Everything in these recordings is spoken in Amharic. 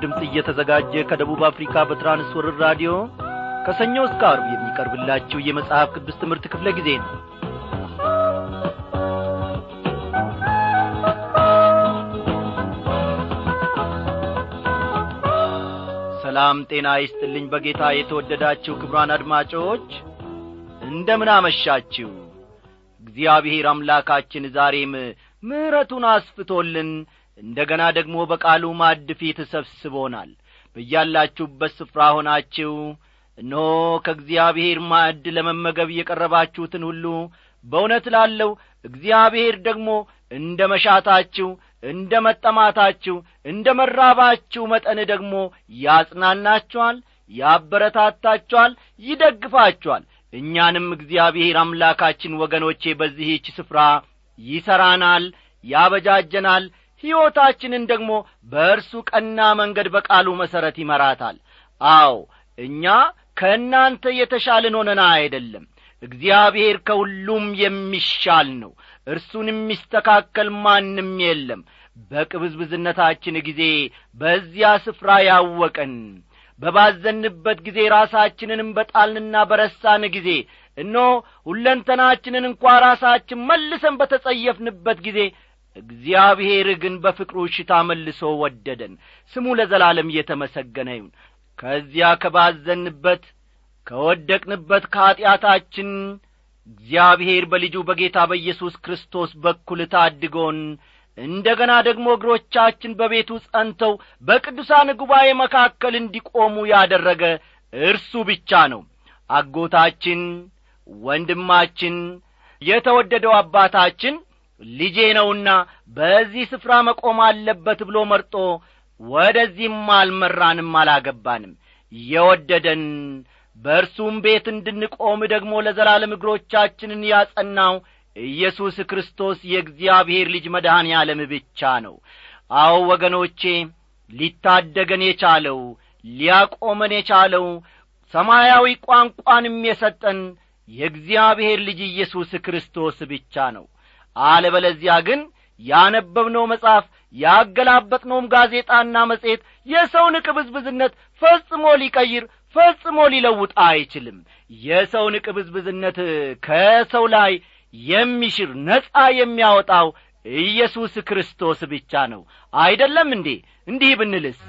ድምፅ እየተዘጋጀ ከደቡብ አፍሪካ በትራንስወርር ራዲዮ ከሰኞ እስከ አርብ የሚቀርብላችሁ የመጽሐፍ ቅዱስ ትምህርት ክፍለ ጊዜ ነው። ሰላም ጤና ይስጥልኝ በጌታ የተወደዳችሁ ክብራን አድማጮች እንደምን አመሻችሁ? እግዚአብሔር አምላካችን ዛሬም ምሕረቱን አስፍቶልን እንደ ገና ደግሞ በቃሉ ማድ ፊት ሰብስቦናል። በያላችሁበት ስፍራ ሆናችሁ እነሆ ከእግዚአብሔር ማዕድ ለመመገብ የቀረባችሁትን ሁሉ በእውነት ላለው እግዚአብሔር ደግሞ እንደ መሻታችሁ እንደ መጠማታችሁ እንደ መራባችሁ መጠን ደግሞ ያጽናናችኋል ያበረታታችኋል ይደግፋችኋል። እኛንም እግዚአብሔር አምላካችን ወገኖቼ በዚህች ስፍራ ይሠራናል ያበጃጀናል ሕይወታችንን ደግሞ በእርሱ ቀና መንገድ በቃሉ መሠረት ይመራታል። አዎ እኛ ከእናንተ የተሻልን ሆነና አይደለም። እግዚአብሔር ከሁሉም የሚሻል ነው። እርሱን የሚስተካከል ማንም የለም። በቅብዝብዝነታችን ጊዜ በዚያ ስፍራ ያወቀን በባዘንበት ጊዜ ራሳችንንም በጣልንና በረሳን ጊዜ እኖ ሁለንተናችንን እንኳ ራሳችን መልሰን በተጸየፍንበት ጊዜ እግዚአብሔር ግን በፍቅሩ ሽታ መልሶ ወደደን። ስሙ ለዘላለም እየተመሰገነ ይሁን። ከዚያ ከባዘንበት ከወደቅንበት ከኀጢአታችን እግዚአብሔር በልጁ በጌታ በኢየሱስ ክርስቶስ በኩል ታድጎን እንደ ገና ደግሞ እግሮቻችን በቤቱ ጸንተው በቅዱሳን ጉባኤ መካከል እንዲቆሙ ያደረገ እርሱ ብቻ ነው። አጎታችን ወንድማችን የተወደደው አባታችን ልጄ ነውና በዚህ ስፍራ መቆም አለበት ብሎ መርጦ ወደዚህም አልመራንም አላገባንም። የወደደን በእርሱም ቤት እንድንቆም ደግሞ ለዘላለም እግሮቻችንን ያጸናው ኢየሱስ ክርስቶስ የእግዚአብሔር ልጅ መድኃኔ ዓለም ብቻ ነው። አዎ ወገኖቼ ሊታደገን የቻለው ሊያቆመን የቻለው ሰማያዊ ቋንቋንም የሰጠን የእግዚአብሔር ልጅ ኢየሱስ ክርስቶስ ብቻ ነው አለበለዚያ ግን ያነበብነው መጽሐፍ ያገላበጥነውም ጋዜጣና መጽሔት የሰውን ቅብዝብዝነት ፈጽሞ ሊቀይር ፈጽሞ ሊለውጥ አይችልም። የሰውን ቅብዝብዝነት ከሰው ላይ የሚሽር ነጻ የሚያወጣው ኢየሱስ ክርስቶስ ብቻ ነው። አይደለም እንዴ? እንዲህ ብንልስ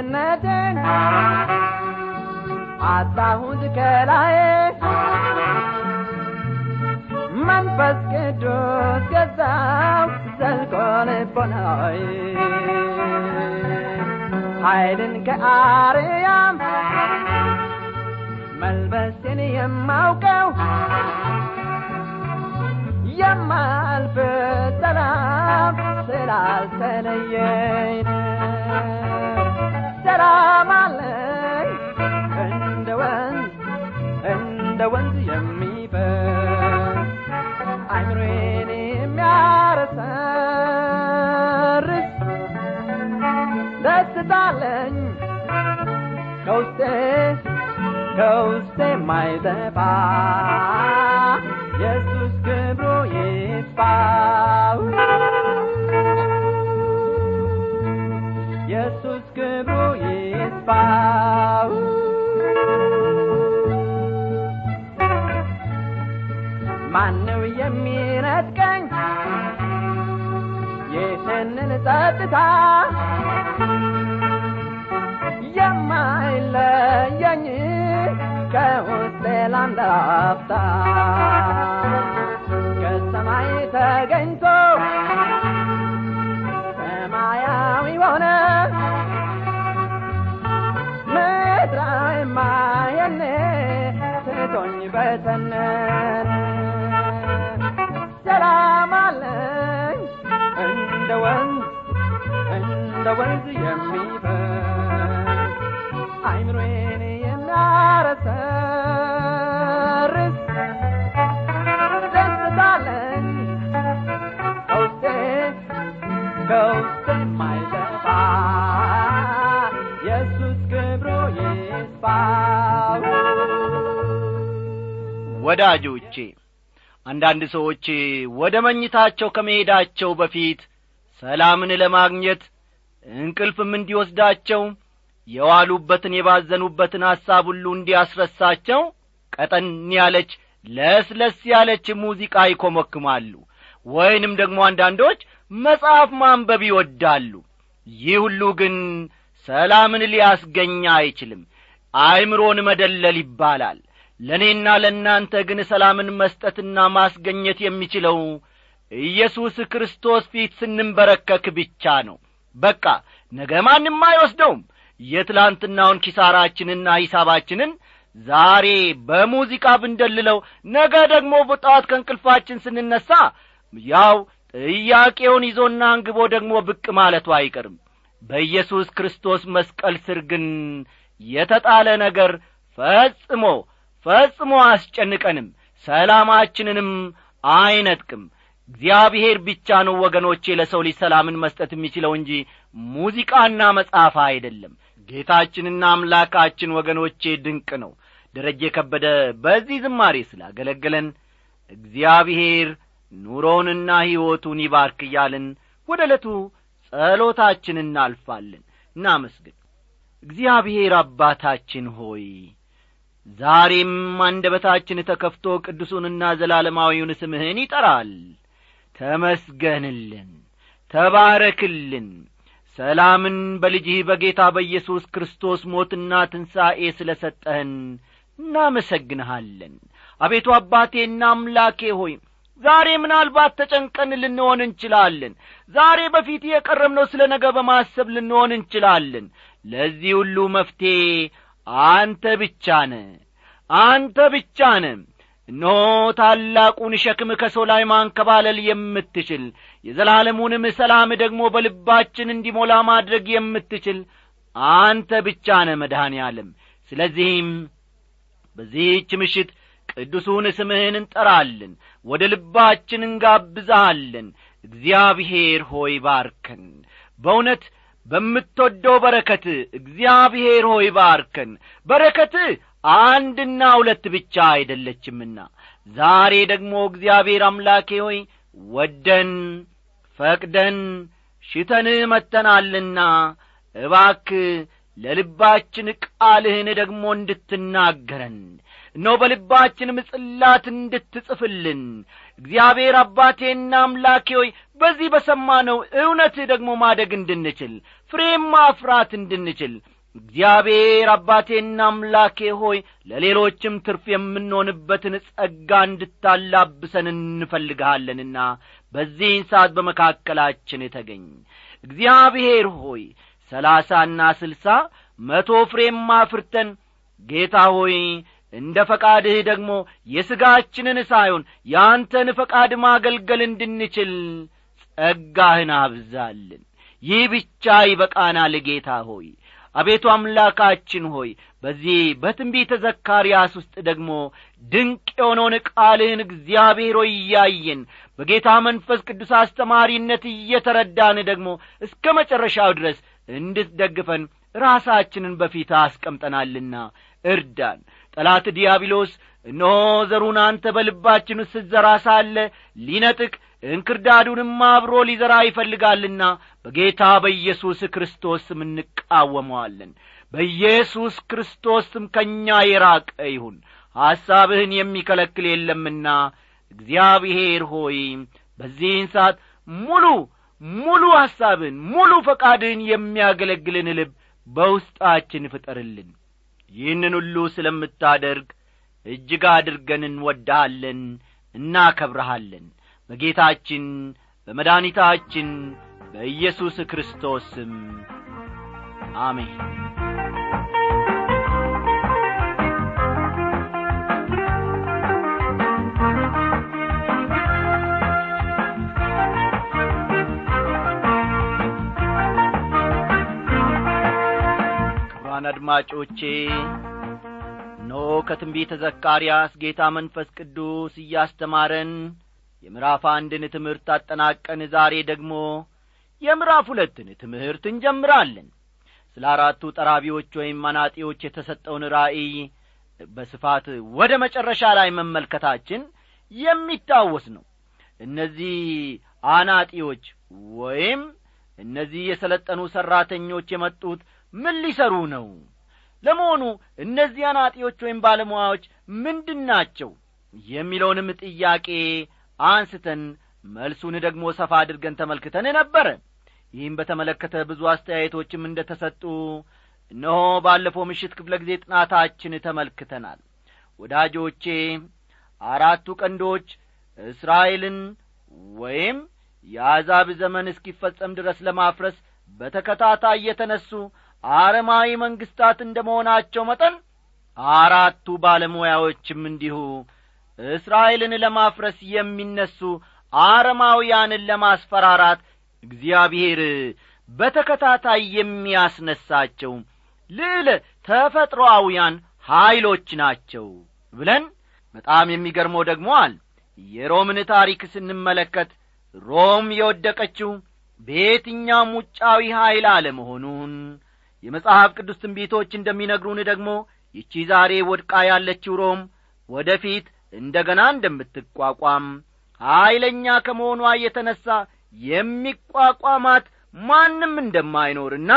ቅብዝብዝነትን አጣሁት ከላይ መንፈስ ቅዱስ ገዛው ዘልቆ ልቦናይ ኃይልን ከአርያም መልበስን የማውቀው የማልፍ ሰላም ስላልተለየኝ ሰላም አለኝ እንደ ወንዝ እንደ ወንዝ የሚፈስ አይምሮዬን የሚያረሰርስ ደስታለኝ ከውስጤ ከውስጤ ማይጠፋ ጸጥታ የማይለየኝ ከውስጤ ላንድ ከሰማይ ተገኝቶ ሰማያዊ ሆነ። ምድራዊ ማየኔ ትቶኝ በተነነ ወንዝ የሚፈስ አይምሮዬን የሚያረሰርስ ደስታለኝ ከውስጤ ከውስጤ የማይጠፋ ክብሩ ይስፋ ወዳጆቼ አንዳንድ ሰዎች ወደ መኝታቸው ከመሄዳቸው በፊት ሰላምን ለማግኘት እንቅልፍም እንዲወስዳቸው የዋሉበትን የባዘኑበትን ሐሳብ ሁሉ እንዲያስረሳቸው ቀጠን ያለች ለስለስ ያለች ሙዚቃ ይኮመክማሉ። ወይንም ደግሞ አንዳንዶች መጽሐፍ ማንበብ ይወዳሉ። ይህ ሁሉ ግን ሰላምን ሊያስገኛ አይችልም። አእምሮን መደለል ይባላል። ለእኔና ለእናንተ ግን ሰላምን መስጠትና ማስገኘት የሚችለው ኢየሱስ ክርስቶስ ፊት ስንንበረከክ ብቻ ነው በቃ ነገ ማንም አይወስደውም። የትላንትናውን ኪሳራችንና ሂሳባችንን ዛሬ በሙዚቃ ብንደልለው ነገ ደግሞ በጠዋት ከእንቅልፋችን ስንነሣ ያው ጥያቄውን ይዞና አንግቦ ደግሞ ብቅ ማለቱ አይቀርም። በኢየሱስ ክርስቶስ መስቀል ስር ግን የተጣለ ነገር ፈጽሞ ፈጽሞ አያስጨንቀንም። ሰላማችንንም አይነጥቅም እግዚአብሔር ብቻ ነው ወገኖቼ ለሰው ልጅ ሰላምን መስጠት የሚችለው እንጂ ሙዚቃና መጻፍ አይደለም። ጌታችንና አምላካችን ወገኖቼ ድንቅ ነው። ደረጀ ከበደ በዚህ ዝማሬ ስላገለገለን እግዚአብሔር ኑሮውንና ሕይወቱን ይባርክ እያልን ወደ ዕለቱ ጸሎታችን እናልፋለን። እናመስግን። እግዚአብሔር አባታችን ሆይ ዛሬም አንደበታችን ተከፍቶ ቅዱሱንና ዘላለማዊውን ስምህን ይጠራል ተመስገንልን ተባረክልን። ሰላምን በልጅህ በጌታ በኢየሱስ ክርስቶስ ሞትና ትንሣኤ ስለ ሰጠህን እናመሰግንሃለን። አቤቱ አባቴና አምላኬ ሆይ ዛሬ ምናልባት ተጨንቀን ልንሆን እንችላለን። ዛሬ በፊት የቀረብነው ስለ ነገ በማሰብ ልንሆን እንችላለን። ለዚህ ሁሉ መፍትሔ አንተ ብቻ ነ አንተ ብቻ ነ እነሆ ታላቁን ሸክም ከሰው ላይ ማንከባለል የምትችል የዘላለሙንም ሰላም ደግሞ በልባችን እንዲሞላ ማድረግ የምትችል አንተ ብቻ ነ መድኃኔ ዓለም። ስለዚህም በዚህች ምሽት ቅዱሱን ስምህን እንጠራለን ወደ ልባችን እንጋብዛሃለን። እግዚአብሔር ሆይ ባርከን። በእውነት በምትወደው በረከት እግዚአብሔር ሆይ ባርከን። በረከት አንድና ሁለት ብቻ አይደለችምና። ዛሬ ደግሞ እግዚአብሔር አምላኬ ሆይ ወደን ፈቅደን ሽተንህ መተናልና እባክ ለልባችን ቃልህን ደግሞ እንድትናገረን እነሆ በልባችንም ጽላት እንድትጽፍልን። እግዚአብሔር አባቴና አምላኬ ሆይ በዚህ በሰማነው እውነትህ ደግሞ ማደግ እንድንችል ፍሬም ማፍራት እንድንችል እግዚአብሔር አባቴና አምላኬ ሆይ ለሌሎችም ትርፍ የምንሆንበትን ጸጋ እንድታላብሰን እንፈልግሃለንና በዚህን ሰዓት በመካከላችን ተገኝ። እግዚአብሔር ሆይ ሰላሳና ስልሳ መቶ ፍሬም አፍርተን ጌታ ሆይ እንደ ፈቃድህ ደግሞ የሥጋችንን ሳይሆን የአንተን ፈቃድ ማገልገል እንድንችል ጸጋህን አብዛልን። ይህ ብቻ ይበቃናል ጌታ ሆይ አቤቱ አምላካችን ሆይ በዚህ በትንቢተ ዘካርያስ ውስጥ ደግሞ ድንቅ የሆነውን ቃልህን እግዚአብሔር ሆይ እያየን በጌታ መንፈስ ቅዱስ አስተማሪነት እየተረዳን ደግሞ እስከ መጨረሻው ድረስ እንድትደግፈን ራሳችንን በፊት አስቀምጠናልና እርዳን። ጠላት ዲያብሎስ እነሆ ዘሩን አንተ በልባችን ስትዘራ ሳለ ሊነጥቅ እንክርዳዱንም አብሮ ሊዘራ ይፈልጋልና በጌታ በኢየሱስ ክርስቶስ እንቃወመዋለን። በኢየሱስ ክርስቶስ ስም ከእኛ የራቀ ይሁን። ሐሳብህን የሚከለክል የለምና እግዚአብሔር ሆይ በዚህን ሰዓት ሙሉ ሙሉ ሐሳብን ሙሉ ፈቃድህን የሚያገለግልን ልብ በውስጣችን ፍጠርልን። ይህንን ሁሉ ስለምታደርግ እጅግ አድርገን እንወድሃለን እናከብረሃለን በጌታችን በመድኃኒታችን በኢየሱስ ክርስቶስ አሜን። ክቡራን አድማጮቼ ኖ ከትንቢተ ዘካርያስ ጌታ መንፈስ ቅዱስ እያስተማረን የምዕራፍ አንድን ትምህርት አጠናቀን ዛሬ ደግሞ የምዕራፍ ሁለትን ትምህርት እንጀምራለን። ስለ አራቱ ጠራቢዎች ወይም አናጢዎች የተሰጠውን ራእይ በስፋት ወደ መጨረሻ ላይ መመልከታችን የሚታወስ ነው። እነዚህ አናጢዎች ወይም እነዚህ የሰለጠኑ ሠራተኞች የመጡት ምን ሊሰሩ ነው? ለመሆኑ እነዚህ አናጢዎች ወይም ባለሙያዎች ምንድን ናቸው? የሚለውንም ጥያቄ አንስተን መልሱን ደግሞ ሰፋ አድርገን ተመልክተን ነበረ ይህም በተመለከተ ብዙ አስተያየቶችም እንደ ተሰጡ እነሆ ባለፈው ምሽት ክፍለ ጊዜ ጥናታችን ተመልክተናል። ወዳጆቼ አራቱ ቀንዶች እስራኤልን ወይም የአሕዛብ ዘመን እስኪፈጸም ድረስ ለማፍረስ በተከታታይ የተነሱ አረማዊ መንግሥታት እንደ መሆናቸው መጠን አራቱ ባለሙያዎችም እንዲሁ እስራኤልን ለማፍረስ የሚነሱ አረማውያንን ለማስፈራራት እግዚአብሔር በተከታታይ የሚያስነሳቸው ልዕለ ተፈጥሮአውያን ኀይሎች ናቸው ብለን በጣም የሚገርመው ደግሞ አል የሮምን ታሪክ ስንመለከት ሮም የወደቀችው በየትኛውም ውጫዊ ኀይል አለመሆኑን የመጽሐፍ ቅዱስ ትንቢቶች እንደሚነግሩን ደግሞ ይቺ ዛሬ ወድቃ ያለችው ሮም ወደ እንደ ገና እንደምትቋቋም ኀይለኛ ከመሆኗ የተነሣ የሚቋቋማት ማንም እንደማይኖርና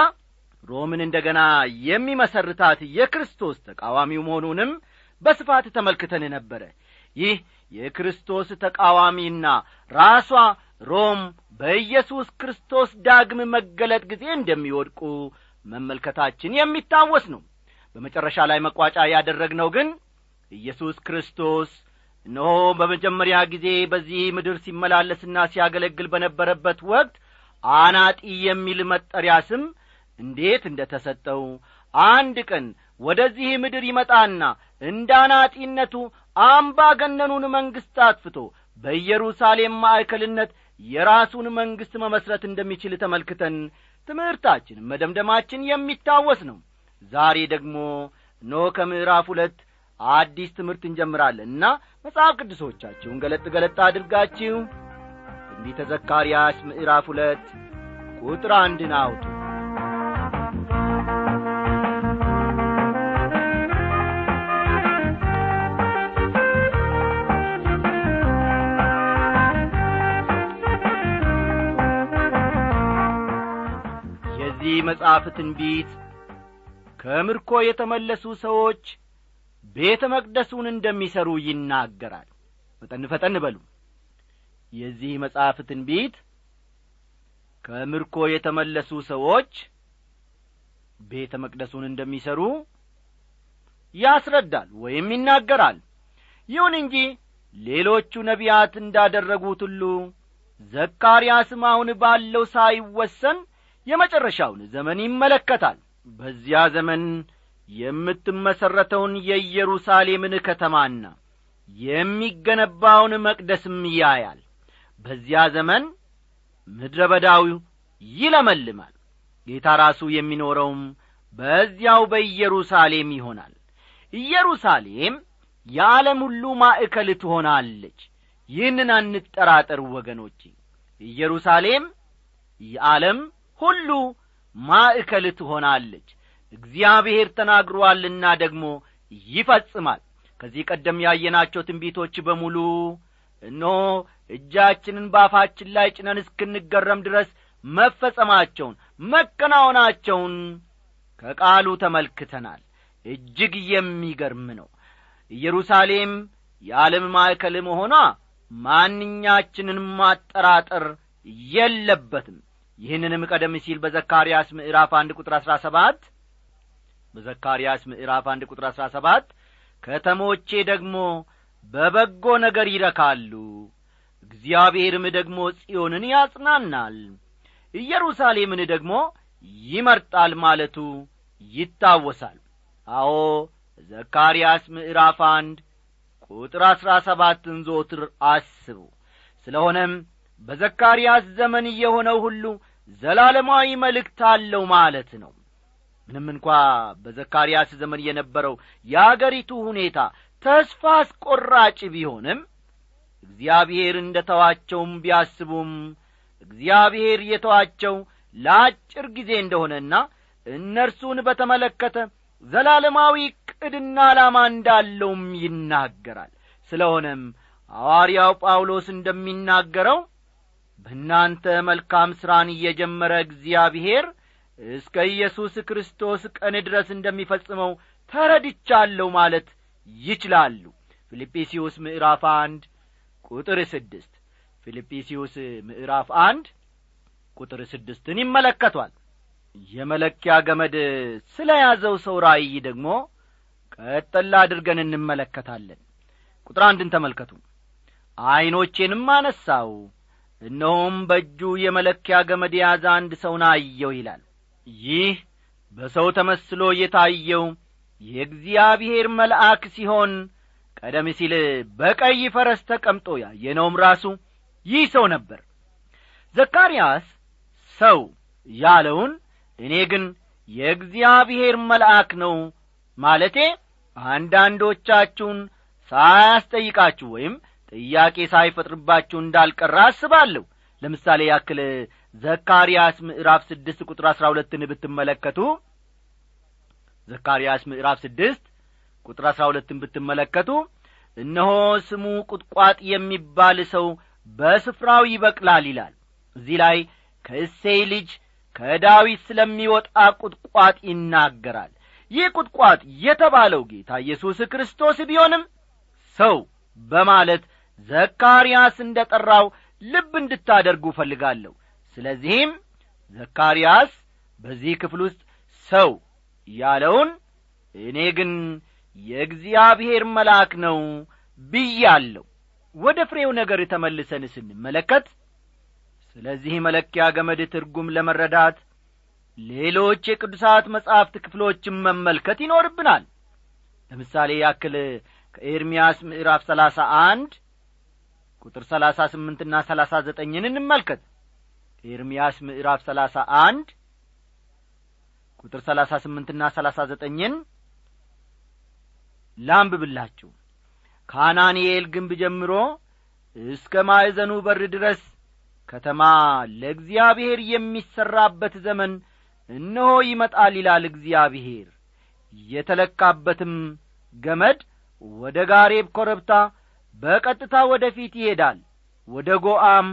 ሮምን እንደ ገና የሚመሰርታት የክርስቶስ ተቃዋሚው መሆኑንም በስፋት ተመልክተን ነበረ። ይህ የክርስቶስ ተቃዋሚና ራሷ ሮም በኢየሱስ ክርስቶስ ዳግም መገለጥ ጊዜ እንደሚወድቁ መመልከታችን የሚታወስ ነው። በመጨረሻ ላይ መቋጫ ያደረግነው ግን ኢየሱስ ክርስቶስ እነሆ በመጀመሪያ ጊዜ በዚህ ምድር ሲመላለስና ሲያገለግል በነበረበት ወቅት አናጢ የሚል መጠሪያ ስም እንዴት እንደ ተሰጠው አንድ ቀን ወደዚህ ምድር ይመጣና እንደ አናጢነቱ አምባገነኑን መንግሥት አጥፍቶ በኢየሩሳሌም ማዕከልነት የራሱን መንግሥት መመስረት እንደሚችል ተመልክተን ትምህርታችን መደምደማችን የሚታወስ ነው። ዛሬ ደግሞ ኖ ከምዕራፍ ሁለት አዲስ ትምህርት እንጀምራለን እና መጽሐፍ ቅዱሶቻችሁን ገለጥ ገለጥ አድርጋችሁ ትንቢተ ዘካርያስ ምዕራፍ ሁለት ቁጥር አንድን አውጡ። የዚህ መጽሐፍ ትንቢት ከምርኮ የተመለሱ ሰዎች ቤተ መቅደሱን እንደሚሠሩ ይናገራል። ፈጠን ፈጠን በሉ። የዚህ መጽሐፍ ትንቢት ከምርኮ የተመለሱ ሰዎች ቤተ መቅደሱን እንደሚሠሩ ያስረዳል ወይም ይናገራል። ይሁን እንጂ ሌሎቹ ነቢያት እንዳደረጉት ሁሉ ዘካርያስም አሁን ባለው ሳይወሰን የመጨረሻውን ዘመን ይመለከታል። በዚያ ዘመን የምትመሠረተውን የኢየሩሳሌምን ከተማና የሚገነባውን መቅደስም ያያል። በዚያ ዘመን ምድረ በዳዊ ይለመልማል። ጌታ ራሱ የሚኖረውም በዚያው በኢየሩሳሌም ይሆናል። ኢየሩሳሌም የዓለም ሁሉ ማዕከል ትሆናለች። ይህንን አንጠራጠር ወገኖቼ። ኢየሩሳሌም የዓለም ሁሉ ማዕከል ትሆናለች እግዚአብሔር ተናግሮአልና ደግሞ ይፈጽማል። ከዚህ ቀደም ያየናቸው ትንቢቶች በሙሉ እነሆ እጃችንን ባፋችን ላይ ጭነን እስክንገረም ድረስ መፈጸማቸውን መከናወናቸውን ከቃሉ ተመልክተናል። እጅግ የሚገርም ነው። ኢየሩሳሌም የዓለም ማዕከል መሆኗ ማንኛችንን ማጠራጠር የለበትም። ይህንንም ቀደም ሲል በዘካርያስ ምዕራፍ አንድ ቁጥር አሥራ ሰባት በዘካርያስ ምዕራፍ አንድ ቁጥር አሥራ ሰባት ከተሞቼ ደግሞ በበጎ ነገር ይረካሉ እግዚአብሔርም ደግሞ ጽዮንን ያጽናናል ኢየሩሳሌምን ደግሞ ይመርጣል ማለቱ ይታወሳል። አዎ ዘካርያስ ምዕራፍ አንድ ቁጥር አሥራ ሰባትን ዞትር አስቡ። ስለሆነም በዘካርያስ ዘመን የሆነው ሁሉ ዘላለማዊ መልእክት አለው ማለት ነው ምንም እንኳ በዘካርያስ ዘመን የነበረው የአገሪቱ ሁኔታ ተስፋ አስቈራጭ ቢሆንም እግዚአብሔር እንደ ተዋቸውም ቢያስቡም እግዚአብሔር የተዋቸው ለአጭር ጊዜ እንደሆነና እነርሱን በተመለከተ ዘላለማዊ ዕቅድና ዓላማ እንዳለውም ይናገራል። ስለሆነም ሐዋርያው ጳውሎስ እንደሚናገረው በእናንተ መልካም ሥራን እየጀመረ እግዚአብሔር እስከ ኢየሱስ ክርስቶስ ቀን ድረስ እንደሚፈጽመው ተረድቻለሁ ማለት ይችላሉ። ፊልጵስዩስ ምዕራፍ አንድ ቁጥር ስድስት ፊልጵስዩስ ምዕራፍ አንድ ቁጥር ስድስትን ይመለከቷል። የመለኪያ ገመድ ስለ ያዘው ሰው ራእይ ደግሞ ቀጠላ አድርገን እንመለከታለን። ቁጥር አንድን ተመልከቱ። ዐይኖቼንም አነሳው እነሆም በእጁ የመለኪያ ገመድ የያዘ አንድ ሰውን አየው ይላል ይህ በሰው ተመስሎ የታየው የእግዚአብሔር መልአክ ሲሆን ቀደም ሲል በቀይ ፈረስ ተቀምጦ ያየነውም ራሱ ይህ ሰው ነበር። ዘካርያስ ሰው ያለውን እኔ ግን የእግዚአብሔር መልአክ ነው ማለቴ አንዳንዶቻችሁን ሳያስጠይቃችሁ ወይም ጥያቄ ሳይፈጥርባችሁ እንዳልቀራ አስባለሁ። ለምሳሌ ያክል ዘካርያስ ምዕራፍ ስድስት ቁጥር አሥራ ሁለትን ብትመለከቱ ዘካርያስ ምዕራፍ ስድስት ቁጥር አሥራ ሁለትን ብትመለከቱ እነሆ ስሙ ቁጥቋጥ የሚባል ሰው በስፍራው ይበቅላል ይላል። እዚህ ላይ ከእሴይ ልጅ ከዳዊት ስለሚወጣ ቁጥቋጥ ይናገራል። ይህ ቁጥቋጥ የተባለው ጌታ ኢየሱስ ክርስቶስ ቢሆንም ሰው በማለት ዘካርያስ እንደ ጠራው ልብ እንድታደርጉ እፈልጋለሁ ስለዚህም ዘካርያስ በዚህ ክፍል ውስጥ ሰው ያለውን እኔ ግን የእግዚአብሔር መልአክ ነው ብያለሁ። ወደ ፍሬው ነገር ተመልሰን ስንመለከት ስለዚህ መለኪያ ገመድ ትርጉም ለመረዳት ሌሎች የቅዱሳት መጻሕፍት ክፍሎችን መመልከት ይኖርብናል። ለምሳሌ ያክል ከኤርምያስ ምዕራፍ ሰላሳ አንድ ቁጥር ሰላሳ ስምንትና ሰላሳ ዘጠኝን እንመልከት ኤርምያስ ምዕራፍ ሰላሳ አንድ ቁጥር ሰላሳ ስምንትና ሰላሳ ዘጠኝን ላንብብላችሁ። ከአናንኤል ግንብ ጀምሮ እስከ ማዕዘኑ በር ድረስ ከተማ ለእግዚአብሔር የሚሠራበት ዘመን እነሆ ይመጣል ይላል እግዚአብሔር። የተለካበትም ገመድ ወደ ጋሬብ ኮረብታ በቀጥታ ወደ ፊት ይሄዳል ወደ ጎአም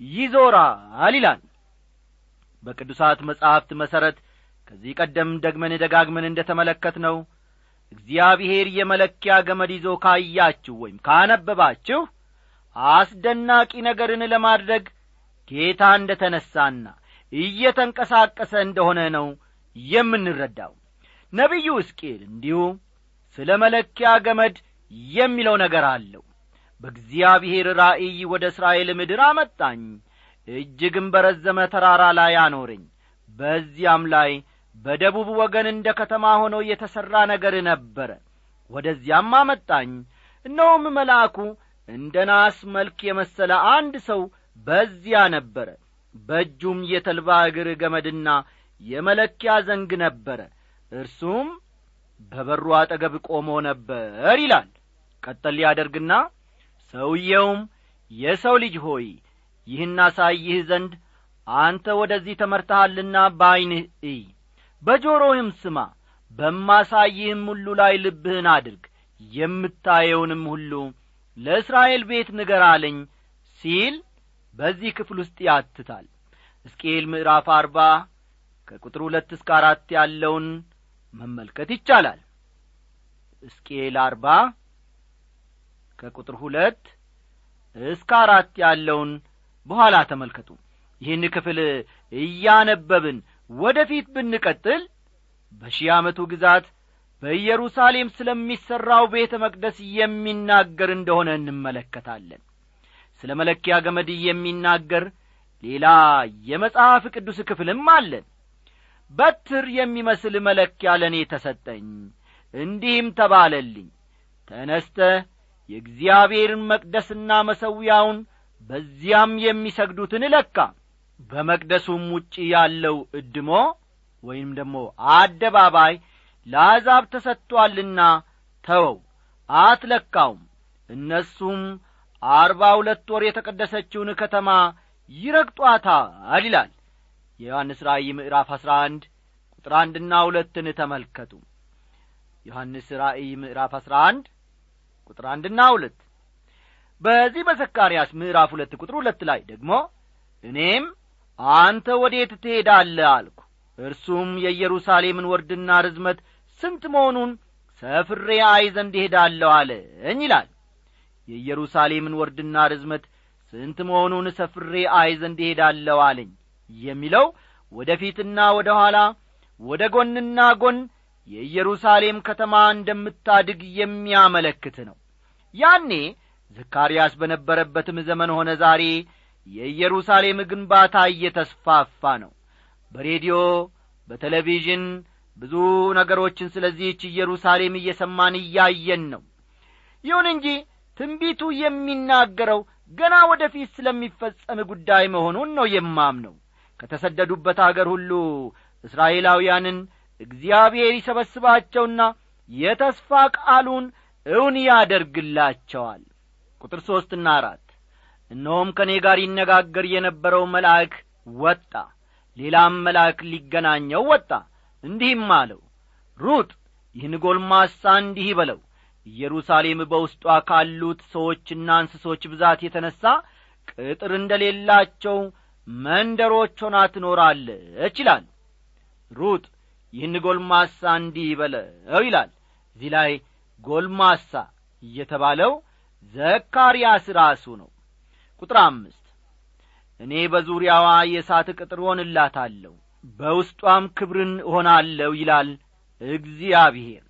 ይዞራል ይላል። በቅዱሳት መጻሕፍት መሠረት ከዚህ ቀደም ደግመን ደጋግመን እንደ ተመለከት ነው እግዚአብሔር የመለኪያ ገመድ ይዞ ካያችሁ ወይም ካነበባችሁ አስደናቂ ነገርን ለማድረግ ጌታ እንደ ተነሣና እየተንቀሳቀሰ እንደሆነ ነው የምንረዳው። ነቢዩ ሕዝቅኤል እንዲሁ ስለ መለኪያ ገመድ የሚለው ነገር አለው በእግዚአብሔር ራእይ ወደ እስራኤል ምድር አመጣኝ እጅግም በረዘመ ተራራ ላይ አኖረኝ። በዚያም ላይ በደቡብ ወገን እንደ ከተማ ሆኖ የተሠራ ነገር ነበረ ወደዚያም አመጣኝ። እነሆም መልአኩ እንደ ናስ መልክ የመሰለ አንድ ሰው በዚያ ነበረ። በእጁም የተልባ እግር ገመድና የመለኪያ ዘንግ ነበረ። እርሱም በበሩ አጠገብ ቆሞ ነበር ይላል። ቀጠል ያደርግና ሰውየውም የሰው ልጅ ሆይ ይህን አሳይህ ዘንድ አንተ ወደዚህ ተመርተሃልና በዐይንህ እይ በጆሮህም ስማ በማሳይህም ሁሉ ላይ ልብህን አድርግ የምታየውንም ሁሉ ለእስራኤል ቤት ንገር አለኝ ሲል በዚህ ክፍል ውስጥ ያትታል። ሕዝቅኤል ምዕራፍ አርባ ከቁጥር ሁለት እስከ አራት ያለውን መመልከት ይቻላል። ሕዝቅኤል አርባ ከቁጥር ሁለት እስከ አራት ያለውን በኋላ ተመልከቱ። ይህን ክፍል እያነበብን ወደ ፊት ብንቀጥል በሺህ ዓመቱ ግዛት በኢየሩሳሌም ስለሚሠራው ቤተ መቅደስ የሚናገር እንደሆነ እንመለከታለን። ስለ መለኪያ ገመድ የሚናገር ሌላ የመጽሐፍ ቅዱስ ክፍልም አለን። በትር የሚመስል መለኪያ ለእኔ ተሰጠኝ እንዲህም ተባለልኝ ተነስተ የእግዚአብሔርን መቅደስና መሠዊያውን በዚያም የሚሰግዱትን ለካ። በመቅደሱም ውጭ ያለው እድሞ ወይም ደግሞ አደባባይ ለአሕዛብ ተሰጥቶአልና ተወው አትለካውም። እነሱም አርባ ሁለት ወር የተቀደሰችውን ከተማ ይረግጧታል ይላል። የዮሐንስ ራእይ ምዕራፍ አሥራ አንድ ቁጥር አንድና ሁለትን ተመልከቱ። ዮሐንስ ራእይ ምዕራፍ አሥራ አንድ ቁጥር አንድና ሁለት። በዚህ በዘካርያስ ምዕራፍ ሁለት ቁጥር ሁለት ላይ ደግሞ እኔም አንተ ወዴት ትሄዳለህ አልኩ። እርሱም የኢየሩሳሌምን ወርድና ርዝመት ስንት መሆኑን ሰፍሬ አይ ዘንድ እሄዳለሁ አለኝ ይላል። የኢየሩሳሌምን ወርድና ርዝመት ስንት መሆኑን ሰፍሬ አይ ዘንድ እሄዳለሁ አለኝ የሚለው ወደ ፊትና ወደ ኋላ ወደ ጎንና ጎን የኢየሩሳሌም ከተማ እንደምታድግ የሚያመለክት ነው። ያኔ ዘካርያስ በነበረበትም ዘመን ሆነ ዛሬ የኢየሩሳሌም ግንባታ እየተስፋፋ ነው። በሬዲዮ በቴሌቪዥን ብዙ ነገሮችን ስለዚህች ኢየሩሳሌም እየሰማን እያየን ነው። ይሁን እንጂ ትንቢቱ የሚናገረው ገና ወደ ፊት ስለሚፈጸም ጉዳይ መሆኑን ነው የማምነው። ከተሰደዱበት አገር ሁሉ እስራኤላውያንን እግዚአብሔር ይሰበስባቸውና የተስፋ ቃሉን እውን ያደርግላቸዋል። ቁጥር ሦስትና አራት እነሆም ከእኔ ጋር ይነጋገር የነበረው መልአክ ወጣ ሌላም መልአክ ሊገናኘው ወጣ እንዲህም አለው ሩጥ ይህን ጎልማሳ እንዲህ በለው ኢየሩሳሌም በውስጧ ካሉት ሰዎችና እንስሶች ብዛት የተነሣ ቅጥር እንደሌላቸው መንደሮች ሆና ትኖራለች ይላል። ሩጥ ይህን ጎልማሳ እንዲህ በለው ይላል። እዚህ ላይ ጎልማሳ እየተባለው ዘካርያስ ራሱ ነው። ቁጥር አምስት እኔ በዙሪያዋ የእሳት ቅጥር ሆንላታለሁ በውስጧም ክብርን እሆናለሁ ይላል እግዚአብሔር።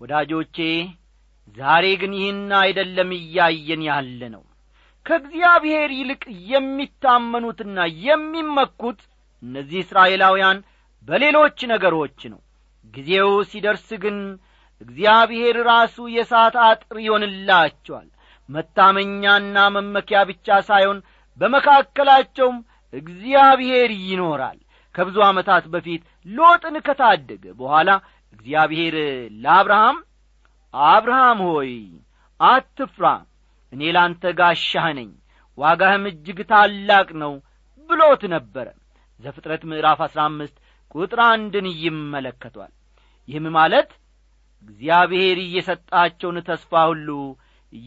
ወዳጆቼ ዛሬ ግን ይህን አይደለም እያየን ያለ ነው። ከእግዚአብሔር ይልቅ የሚታመኑትና የሚመኩት እነዚህ እስራኤላውያን በሌሎች ነገሮች ነው። ጊዜው ሲደርስ ግን እግዚአብሔር ራሱ የእሳት አጥር ይሆንላቸዋል። መታመኛና መመኪያ ብቻ ሳይሆን በመካከላቸውም እግዚአብሔር ይኖራል። ከብዙ ዓመታት በፊት ሎጥን ከታደገ በኋላ እግዚአብሔር ለአብርሃም አብርሃም ሆይ አትፍራ እኔ ላንተ ጋሻህ ነኝ ዋጋህም እጅግ ታላቅ ነው ብሎት ነበረ። ዘፍጥረት ምዕራፍ አሥራ አምስት ቁጥር አንድን ይመለከቷል። ይህም ማለት እግዚአብሔር እየሰጣቸውን ተስፋ ሁሉ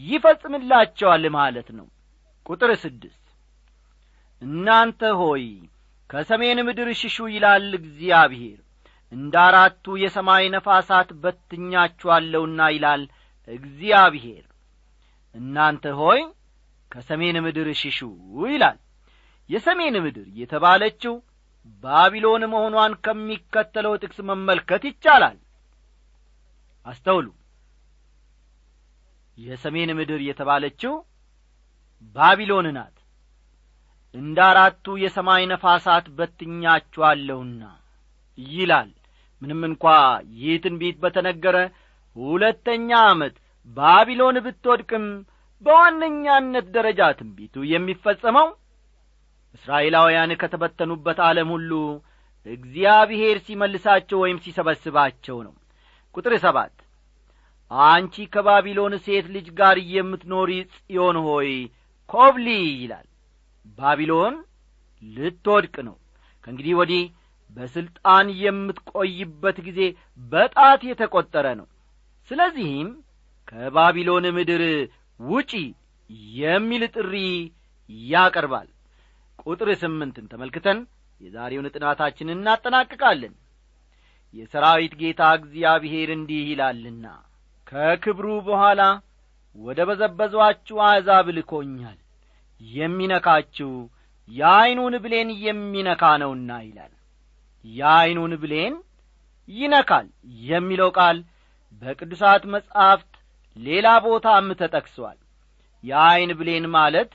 ይፈጽምላቸዋል ማለት ነው። ቁጥር ስድስት እናንተ ሆይ ከሰሜን ምድር ሽሹ ይላል እግዚአብሔር እንደ አራቱ የሰማይ ነፋሳት በትኛችኋለሁና ይላል እግዚአብሔር። እናንተ ሆይ ከሰሜን ምድር ሽሹ ይላል። የሰሜን ምድር የተባለችው ባቢሎን መሆኗን ከሚከተለው ጥቅስ መመልከት ይቻላል። አስተውሉ። የሰሜን ምድር የተባለችው ባቢሎን ናት። እንደ አራቱ የሰማይ ነፋሳት በትኛችኋለሁና ይላል። ምንም እንኳ ይህ ትንቢት በተነገረ ሁለተኛ ዓመት ባቢሎን ብትወድቅም በዋነኛነት ደረጃ ትንቢቱ የሚፈጸመው እስራኤላውያን ከተበተኑበት ዓለም ሁሉ እግዚአብሔር ሲመልሳቸው ወይም ሲሰበስባቸው ነው። ቁጥር ሰባት አንቺ ከባቢሎን ሴት ልጅ ጋር የምትኖሪ ጽዮን ሆይ ኮብሊ ይላል። ባቢሎን ልትወድቅ ነው። ከእንግዲህ ወዲህ በሥልጣን የምትቆይበት ጊዜ በጣት የተቈጠረ ነው። ስለዚህም ከባቢሎን ምድር ውጪ የሚል ጥሪ ያቀርባል ቁጥር ስምንትን ተመልክተን የዛሬውን ጥናታችንን እናጠናቅቃለን። የሰራዊት ጌታ እግዚአብሔር እንዲህ ይላልና ከክብሩ በኋላ ወደ በዘበዟችሁ አሕዛብ ልኮኛል። የሚነካችሁ የዐይኑን ብሌን የሚነካ ነውና ይላል። የዐይኑን ብሌን ይነካል የሚለው ቃል በቅዱሳት መጻሕፍት ሌላ ቦታም ተጠቅሷል። የዐይን ብሌን ማለት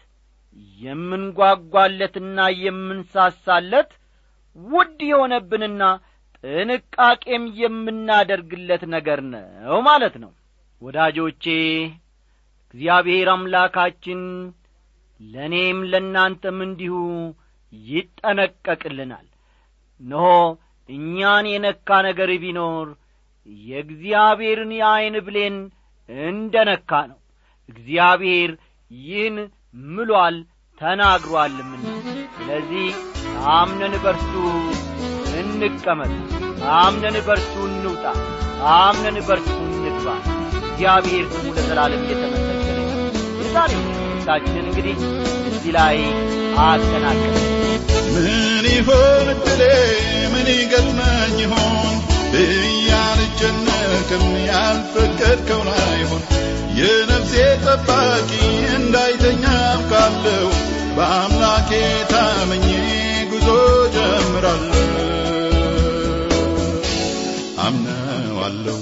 የምንጓጓለትና የምንሳሳለት ውድ የሆነብንና ጥንቃቄም የምናደርግለት ነገር ነው ማለት ነው። ወዳጆቼ እግዚአብሔር አምላካችን ለእኔም ለእናንተም እንዲሁ ይጠነቀቅልናል። እነሆ እኛን የነካ ነገር ቢኖር የእግዚአብሔርን የዐይን ብሌን እንደ ነካ ነው። እግዚአብሔር ይህን ምሏል ተናግሮአልምና ስለዚህ ታምነን በርሱ እንቀመጥ አምነን በርሱ እንውጣ አምነን በርሱ እንግባ። እግዚአብሔር ስሙ ለዘላለም እየተመሰገነ የዛሬው ትምህርታችንን እንግዲህ እዚህ ላይ አጠናቀን። ምን ይሆን እድሌ? ምን ይገጥመኝ ይሆን እያልጨነቅም ያልፈቀድከው ላይሆን የነፍሴ ጠባቂ እንዳይተኛም ካለው በአምላኬ ታመኜ ጉዞ ጀምራለሁ። አምነዋለሁ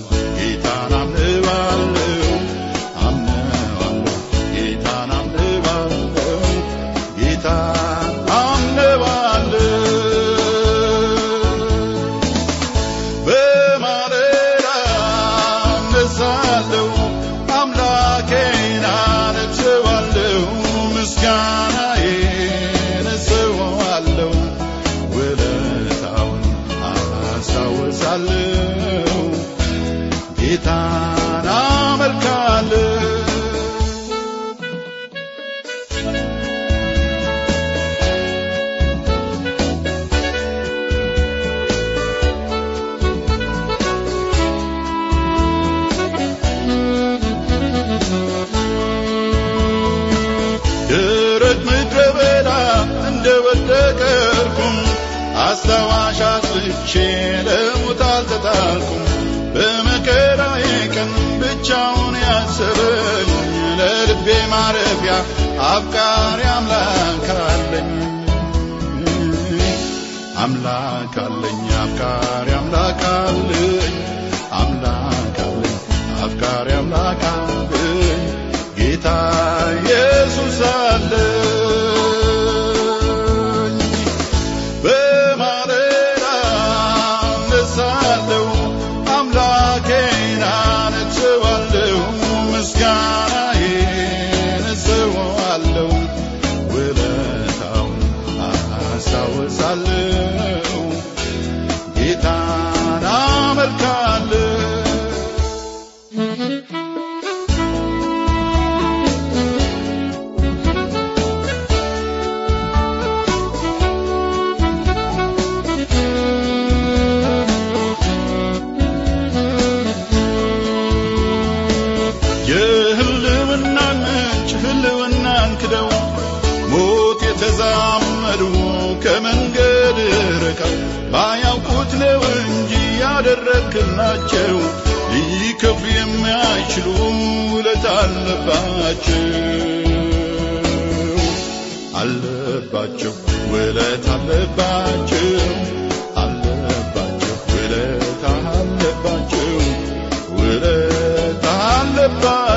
አፍቃሪ አምላክ አለኝ። አምላክ አለኝ አፍቃሪ አምላክ አለኝ Lando. የማይችሉ ውለት አለባቸው። አለባቸው ውለት አለባቸው። አለባቸው ውለት አለባቸው። ውለት አለባቸው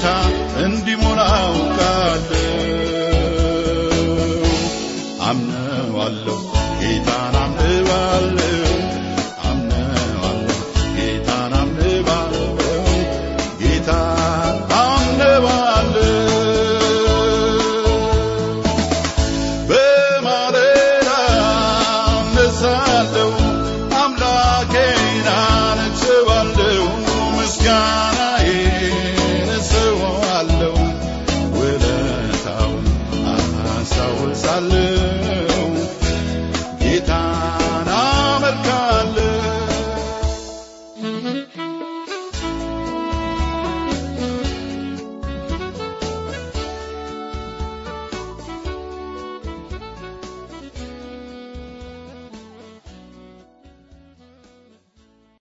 ጌታ እንዲሞላ አውቃለሁ